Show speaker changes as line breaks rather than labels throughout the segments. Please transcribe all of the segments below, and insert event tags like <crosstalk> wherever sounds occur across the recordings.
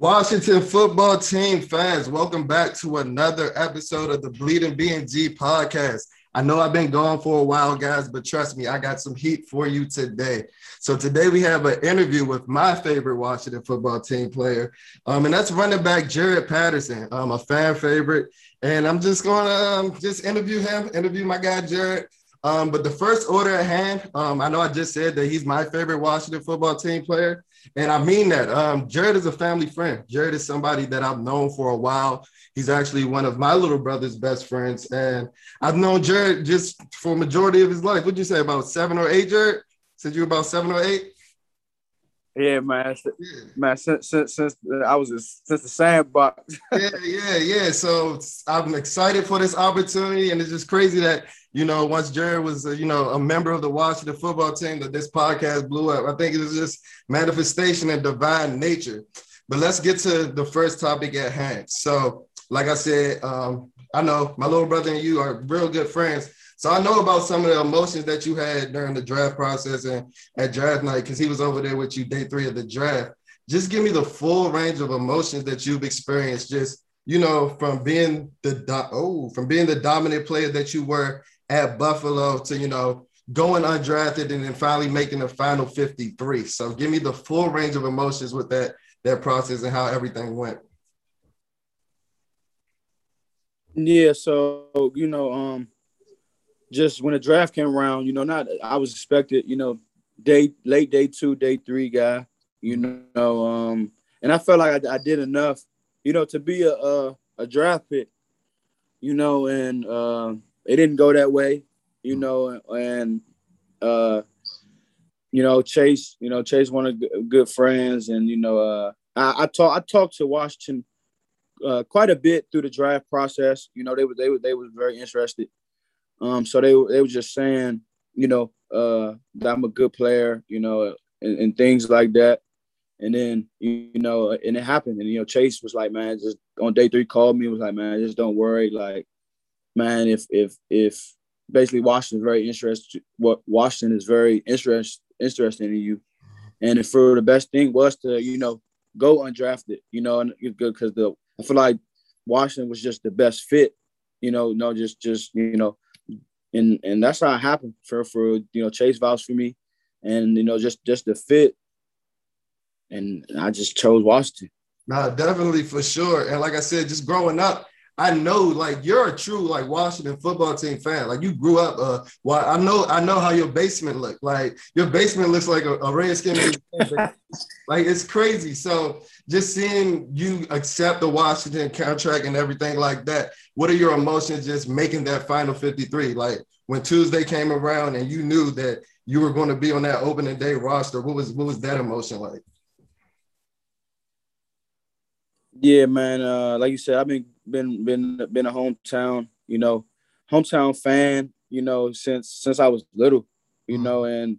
Washington football team fans, welcome back to another episode of the Bleeding BNG podcast. I know I've been gone for a while, guys, but trust me, I got some heat for you today. So today we have an interview with my favorite Washington football team player, um, and that's running back Jaret Patterson, um, a fan favorite. And I'm just going to um, just interview him, interview my guy Jaret. Um, but the first order at hand, um, I know I just said that he's my favorite Washington football team player. And I mean that. Um, Jaret is a family friend. Jaret is somebody that I've known for a while. He's actually one of my little brother's best friends. And I've known Jaret just for majority of his life. What'd you say, about seven or eight, Jaret? Since you were about seven or eight?
Yeah, man. Yeah. Man, since, since since I was since the sandbox.
yeah, yeah, yeah. So I'm excited for this opportunity, and it's just crazy that you know once Jaret was uh, you know a member of the Washington football team that this podcast blew up. I think it was just manifestation and divine nature. But let's get to the first topic at hand. So, like I said, um, I know my little brother and you are real good friends. So I know about some of the emotions that you had during the draft process and at draft night because he was over there with you day three of the draft. Just give me the full range of emotions that you've experienced. Just you know, from being the do- oh, from being the dominant player that you were at Buffalo to you know going undrafted and then finally making the final 53. So give me the full range of emotions with that that process and how everything went.
Yeah, so you know, um, just when the draft came around, you know, not I was expected, you know, day late day two, day three guy, you know, um, and I felt like I, I did enough, you know, to be a, a, a draft pick, you know, and uh, it didn't go that way, you know, and uh, you know, Chase, you know, Chase one of good friends, and you know, uh, I, I talk I talked to Washington uh, quite a bit through the draft process. You know, they were they were they were very interested um, so they they were just saying, you know, uh, that I'm a good player, you know, and, and things like that. And then you, you know, and it happened. And you know, Chase was like, man, just on day three, called me, was like, man, just don't worry. Like, man, if if if basically Washington is very interested, what Washington is very interest interested in you, and for the best thing was to you know go undrafted, you know, and it's good because the I feel like Washington was just the best fit, you know, no, just just you know and and that's how it happened for for you know Chase vouched for me, and you know just just the fit, and I just chose Washington.
Nah, definitely for sure. And like I said, just growing up, I know like you're a true like Washington football team fan. Like you grew up. Uh, well, I know I know how your basement looked. Like your basement looks like a, a Redskin. <laughs> like it's crazy. So just seeing you accept the Washington contract and everything like that. What are your emotions just making that final 53? Like when Tuesday came around and you knew that you were going to be on that opening day roster. What was what was that emotion like?
Yeah, man. Uh, like you said, I've been been been been a hometown, you know, hometown fan, you know, since since I was little, you mm-hmm. know, and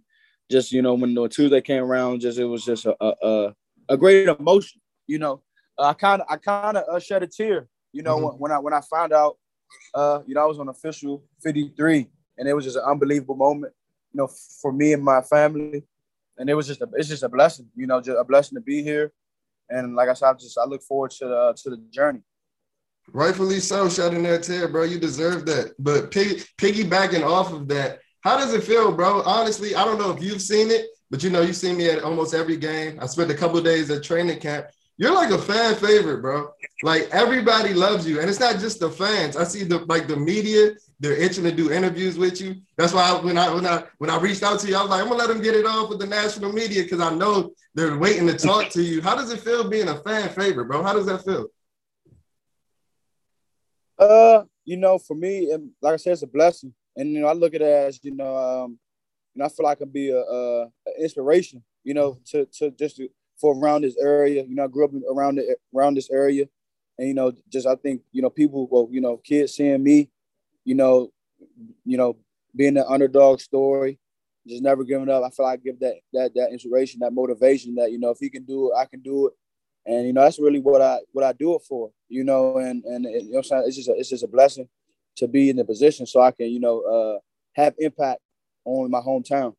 just you know when the Tuesday came around, just it was just a a, a great emotion, you know. I kind of I kind of uh, shed a tear, you know, mm-hmm. when, when I when I found out, uh, you know, I was on official 53, and it was just an unbelievable moment, you know, for me and my family, and it was just a, it's just a blessing, you know, just a blessing to be here and like I said, I just I look forward to the to the journey.
Rightfully so, shedding that tear, bro. You deserve that. But pig, piggybacking off of that, how does it feel, bro? Honestly, I don't know if you've seen it, but you know, you've seen me at almost every game. I spent a couple days at training camp. You're like a fan favorite, bro. Like everybody loves you, and it's not just the fans. I see the like the media they're itching to do interviews with you. That's why I, when I when I when I reached out to you, I was like, I'm gonna let them get it off with the national media because I know they're waiting to talk to you. How does it feel being a fan favorite, bro? How does that feel?
Uh, you know, for me, like I said, it's a blessing, and you know, I look at it as you know, um, know, I feel like I can be a, a, a inspiration, you know, to to just to, for around this area. You know, I grew up around the around this area, and you know, just I think you know, people, well, you know, kids seeing me you know, you know, being the underdog story, just never giving up. I feel like I give that that that inspiration, that motivation that, you know, if he can do it, I can do it. And you know, that's really what I what I do it for, you know, and and you know It's just a, it's just a blessing to be in the position so I can, you know, uh have impact on my hometown.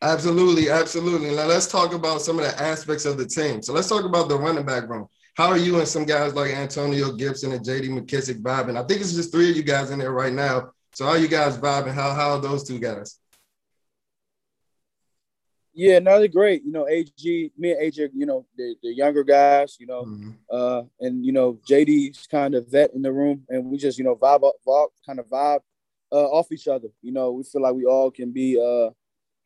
Absolutely, absolutely. Now let's talk about some of the aspects of the team. So let's talk about the running back room. How are you and some guys like Antonio Gibson and JD McKissic vibing? I think it's just three of you guys in there right now. So how you guys vibing? How how are those two guys?
Yeah, no, they're great. You know, AG, me and AJ, you know, the, the younger guys, you know, mm-hmm. uh, and you know, JD's kind of vet in the room, and we just, you know, vibe, vibe kind of vibe uh, off each other. You know, we feel like we all can be uh,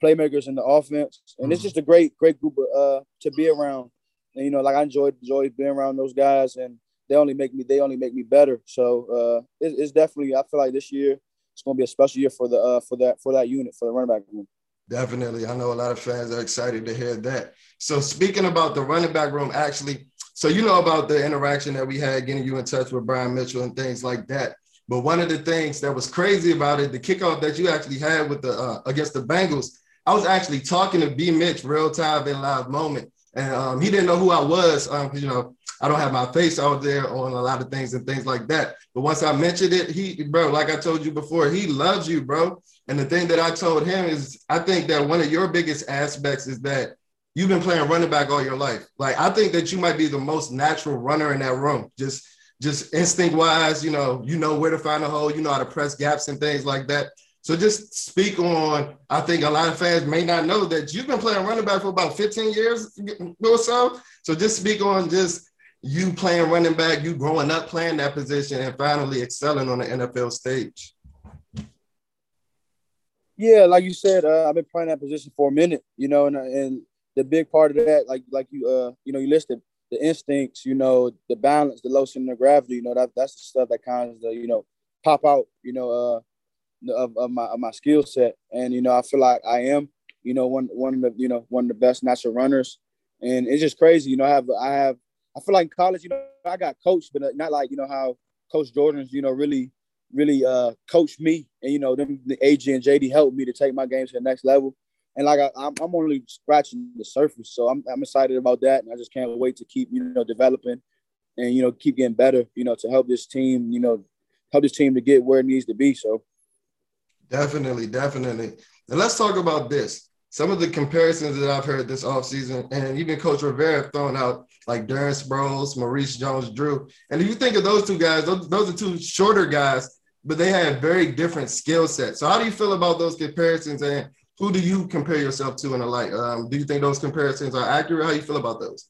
playmakers in the offense, and mm-hmm. it's just a great, great group of, uh, to be around. And you know, like I enjoyed enjoy being around those guys, and they only make me they only make me better. So uh, it, it's definitely I feel like this year it's going to be a special year for the uh, for that for that unit for the running back room.
Definitely. I know a lot of fans are excited to hear that. So speaking about the running back room, actually, so you know about the interaction that we had getting you in touch with Brian Mitchell and things like that. But one of the things that was crazy about it, the kickoff that you actually had with the uh, against the Bengals, I was actually talking to B Mitch real time in live moment, and um, he didn't know who I was. Um, you know, I don't have my face out there on a lot of things and things like that. But once I mentioned it, he, bro, like I told you before, he loves you, bro. And the thing that I told him is, I think that one of your biggest aspects is that you've been playing running back all your life. Like I think that you might be the most natural runner in that room. Just just instinct wise, you know, you know where to find a hole, you know how to press gaps and things like that. So just speak on. I think a lot of fans may not know that you've been playing running back for about 15 years or so. So just speak on just you playing running back, you growing up playing that position, and finally excelling on the NFL stage.
Yeah, like you said, uh, I've been playing that position for a minute, you know, and and the big part of that, like like you uh you know you listed the instincts, you know, the balance, the low center of gravity, you know, that that's the stuff that kind of you know pop out, you know, uh of, of my of my skill set, and you know I feel like I am, you know, one one of the you know one of the best natural runners, and it's just crazy, you know, I have I have I feel like in college, you know, I got coached, but not like you know how Coach Jordan's, you know, really really uh, coached me, and you know, them the AJ and JD helped me to take my game to the next level. And like I, am I'm only scratching the surface, so I'm I'm excited about that, and I just can't wait to keep you know developing, and you know keep getting better, you know, to help this team, you know, help this team to get where it needs to be. So,
definitely, definitely. And let's talk about this. Some of the comparisons that I've heard this offseason, and even Coach Rivera thrown out like Darren Sproles, Maurice Jones-Drew. And if you think of those two guys, those, those are two shorter guys but they have very different skill sets. So how do you feel about those comparisons and who do you compare yourself to in the light? Um, do you think those comparisons are accurate? How do you feel about those?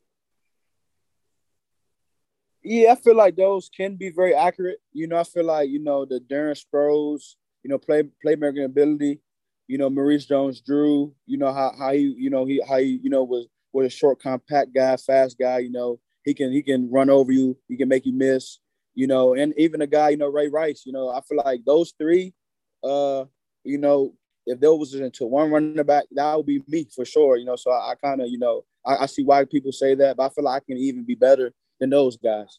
Yeah, I feel like those can be very accurate. You know, I feel like, you know, the Darren Sproles, you know, play playmaking ability, you know, Maurice Jones Drew, you know, how, how he, you know, he how he, you know, was was a short, compact guy, fast guy, you know, he can he can run over you, he can make you miss you know, and even a guy, you know, Ray Rice, you know, I feel like those three, uh, you know, if there was into one running back, that would be me for sure, you know. So I, I kind of, you know, I, I, see why people say that, but I feel like I can even be better than those guys.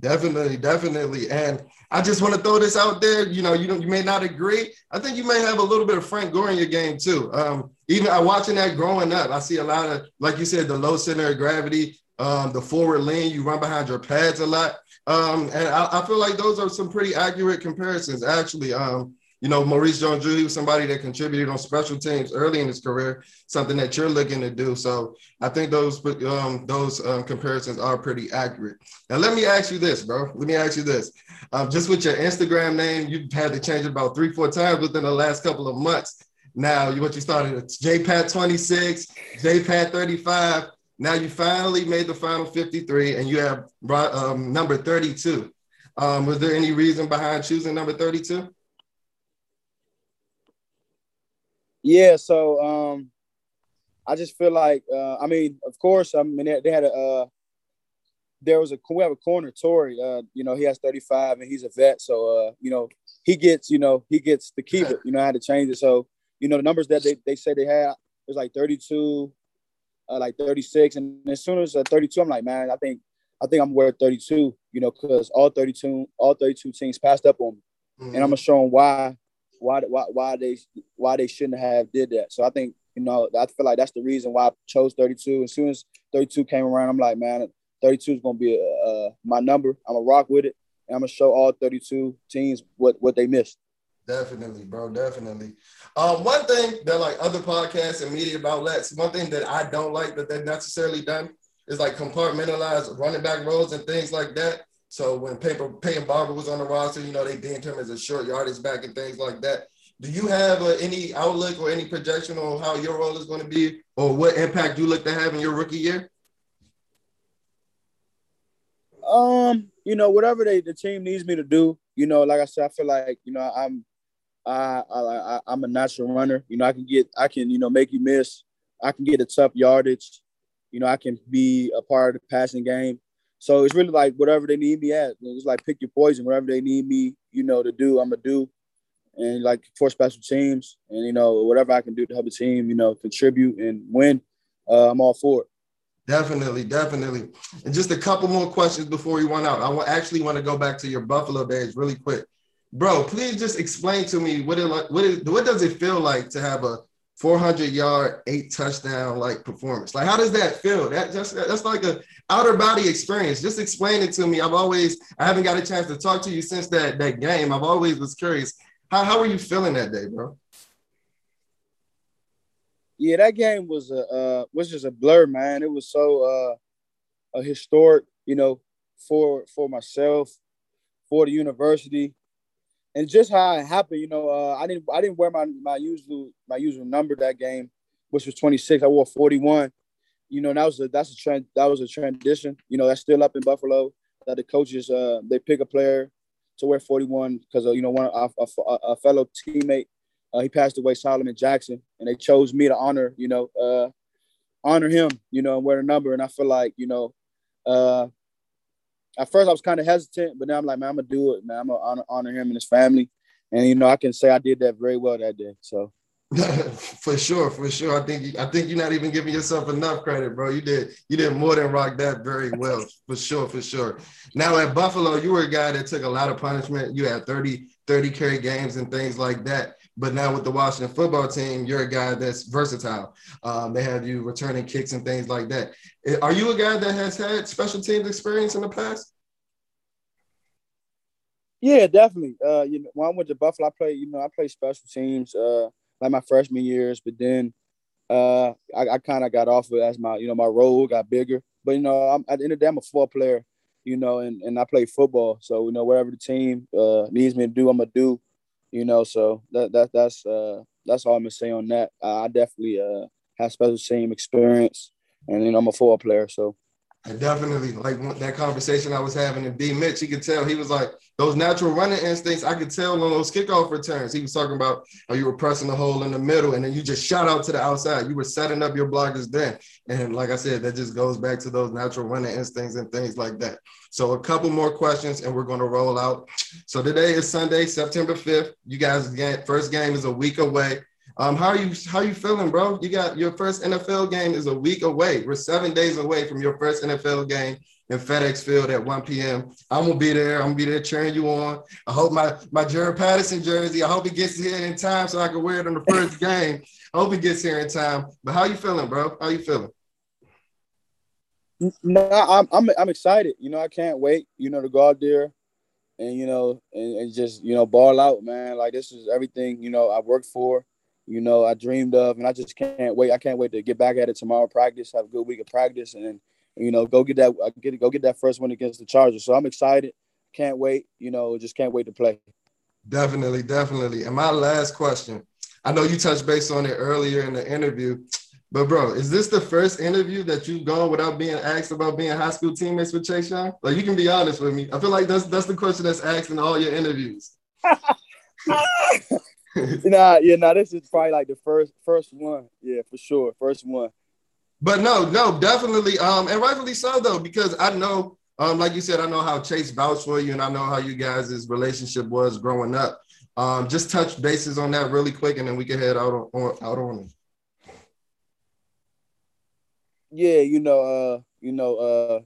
Definitely, definitely. And I just want to throw this out there. You know, you you may not agree. I think you may have a little bit of Frank Gore in your game too. Um, even I watching that growing up, I see a lot of, like you said, the low center of gravity, um, the forward lean, you run behind your pads a lot. Um, and I, I, feel like those are some pretty accurate comparisons, actually. Um, you know, Maurice Jones-Drew, he was somebody that contributed on special teams early in his career, something that you're looking to do. So I think those um, those um, comparisons are pretty accurate. Now, let me ask you this, bro. Let me ask you this. Um, just with your Instagram name, you've had to change it about three, four times within the last couple of months. Now, what you started, JPAT26, JPAT35. Now you finally made the final 53 and you have um, number 32. Um, was there any reason behind choosing number 32?
Yeah, so um, I just feel like, uh, I mean, of course, I mean, they, they had a, uh, there was a, we have a corner, Tory, uh, you know, he has 35 and he's a vet. So, uh, you know, he gets, you know, he gets the keep it, you know, I had to change it. So, you know, the numbers that they, they said they had, was like 32, uh, like 36. And as soon as uh, 32, I'm like, man, I think I think I'm worth 32, you know, because all 32, all 32 teams passed up on me. Mm-hmm. And I'm gonna show them why, why, why, why they, why they shouldn't have did that. So I think, you know, I feel like that's the reason why I chose 32. As soon as 32 came around, I'm like, man, 32 is gonna be uh, my number. I'm gonna rock with it, and I'm gonna show all 32 teams what what they missed.
Definitely, bro. Definitely. Um, one thing that like other podcasts and media outlets, one thing that I don't like that they've necessarily done is like compartmentalize running back roles and things like that. So when Paper Peyton Barber was on the roster, you know, they deemed him as a short yardage back and things like that. Do you have uh, any outlook or any projection on how your role is going to be or what impact you look to have in your rookie year?
Um, you know, whatever they the team needs me to do, you know, like I said, I feel like, you know, I'm I, I, I am a natural runner. You know, I can get I can, you know, make you miss. I can get a tough yardage. You know, I can be a part of the passing game. So it's really like whatever they need me at. It's like pick your poison. Whatever they need me, you know, to do, I'm gonna do. And like for special teams, and you know, whatever I can do to help the team, you know, contribute and win, uh, I'm all for it.
Definitely, definitely. And just a couple more questions before we run out. I actually want to go back to your Buffalo days really quick, bro. Please just explain to me what it what it, what does it feel like to have a 400 yard, eight touchdown like performance? Like, how does that feel? That just that's like a outer body experience. Just explain it to me. I've always I haven't got a chance to talk to you since that that game. I've always was curious. How how were you feeling that day, bro?
yeah, that game was a uh, was just a blur, man. It was so uh, a historic, you know, for for myself, for the university, and just how it happened. You know, uh, I didn't I didn't wear my my usual my usual number that game, which was 26. I wore 41. You know, that was a that's a trend that was a transition. You know, that's still up in Buffalo. That the coaches uh, they pick a player to wear 41 because uh, you know one a, a, a fellow teammate uh, he passed away, Solomon Jackson, and they chose me to honor, you know, uh, honor him, you know, and wear the number. And I feel like, you know, uh, at first I was kind of hesitant, but now I'm like, man, I'm gonna do it, man. I'm gonna honor, honor him and his family, and you know, I can say I did that very well that day. So. <laughs>
for sure, for sure. I think you, I think you're not even giving yourself enough credit, bro. You did you did more than rock that very well, for sure, for sure. Now at Buffalo, you were a guy that took a lot of punishment. You had 30 30 carry games and things like that. But now with the Washington football team, you're a guy that's versatile. Um, they have you returning kicks and things like that. Are you a guy that has had special teams experience in the past?
Yeah, definitely. Uh, you know, when I went to Buffalo, I played. You know, I played special teams uh, like my freshman years, but then uh, I, I kind of got off of it as my you know my role got bigger. But you know, I'm, at the end of the day, I'm a football player. You know, and, and I play football, so you know whatever the team uh, needs me to do, I'm gonna do you know. So that that that's uh that's all I'm gonna say on that. I definitely uh have special team experience, and you know I'm a football player, so.
I definitely like that conversation I was having in B Mitch. You could tell he was like those natural running instincts. I could tell on those kickoff returns. He was talking about how you were pressing the hole in the middle and then you just shot out to the outside. You were setting up your blockers then. And like I said, that just goes back to those natural running instincts and things like that. So a couple more questions and we're going to roll out. So today is Sunday, September 5th. You guys first game is a week away. Um, how are you how are you feeling, bro? You got your first NFL game is a week away. We're seven days away from your first NFL game in FedEx Field at 1 p.m. I'm gonna be there. I'm gonna be there cheering you on. I hope my my Jaret Patterson jersey. I hope it gets here in time so I can wear it on the first <laughs> game. I hope it gets here in time. But how you feeling, bro? How you feeling?
No, I'm, I'm I'm excited. You know, I can't wait. You know, to go out there and you know and, and just you know ball out, man. Like this is everything you know I worked for. You know, I dreamed of, and I just can't wait. I can't wait to get back at it tomorrow. Practice, have a good week of practice, and you know, go get that uh, get go get that first one against the Chargers. So I'm excited. Can't wait. You know, just can't wait to play.
Definitely, definitely. And my last question. I know you touched base on it earlier in the interview. But bro, is this the first interview that you've gone without being asked about being high school teammates with Chase Young? Like you can be honest with me. I feel like that's that's the question that's asked in all your interviews. <laughs> <laughs>
nah, yeah, nah, this is probably like the first first one. Yeah, for sure. First one.
But no, no, definitely. Um, and rightfully so though, because I know, um, like you said, I know how Chase vouched for you, and I know how you guys' relationship was growing up. Um, just touch bases on that really quick, and then we can head out on out on it
yeah, you know, uh, you know, uh,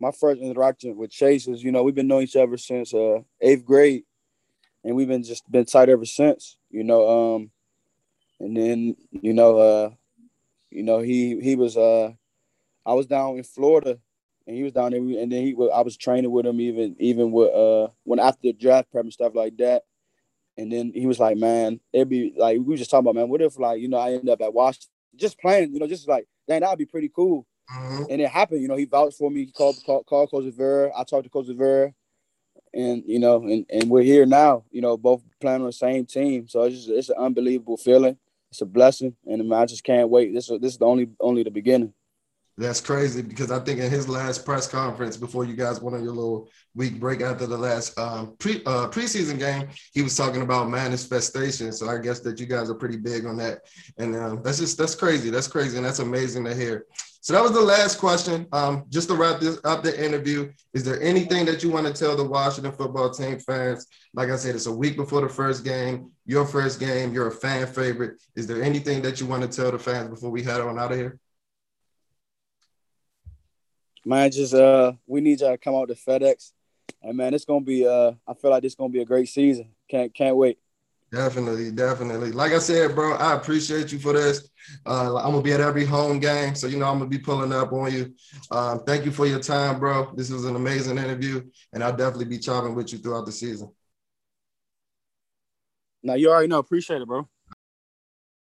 my first interaction with Chase is, you know, we've been knowing each other since uh, eighth grade, and we've been just been tight ever since. You know, um, and then you know, uh, you know, he he was uh, I was down in Florida, and he was down there, and then he I was training with him even even with uh when after the draft prep and stuff like that, And then he was like, man, it'd be like we were just talking about, man, what if like, you know, I end up at Washington just playing, you know, just like, dang, that'd be pretty cool. Mm-hmm. And it happened, you know, he vouched for me, he called called, called Coach Rivera. I talked to Coach Rivera. And you know, and, and we're here now, you know, both playing on the same team. So it's just it's an unbelievable feeling. It's a blessing. And I just can't wait. This this is the only only the beginning.
That's crazy because I think in his last press conference before you guys went on your little week break after the last um, pre uh, preseason game, he was talking about manifestation. So I guess that you guys are pretty big on that, and um, that's just that's crazy. That's crazy, and that's amazing to hear. So that was the last question. Um, just to wrap this up the interview, is there anything that you want to tell the Washington football team fans? Like I said, it's a week before the first game, your first game. You're a fan favorite. Is there anything that you want to tell the fans before we head on out of here?
Man, just uh, we need y'all to come out to FedEx, and man, it's gonna be uh, I feel like it's gonna be a great season. Can't can't wait.
Definitely, definitely. Like I said, bro, I appreciate you for this. Uh, I'm gonna be at every home game, so you know I'm gonna be pulling up on you. Um, thank you for your time, bro. This was an amazing interview, and I'll definitely be chopping with you throughout the season.
Now you already know. Appreciate it, bro.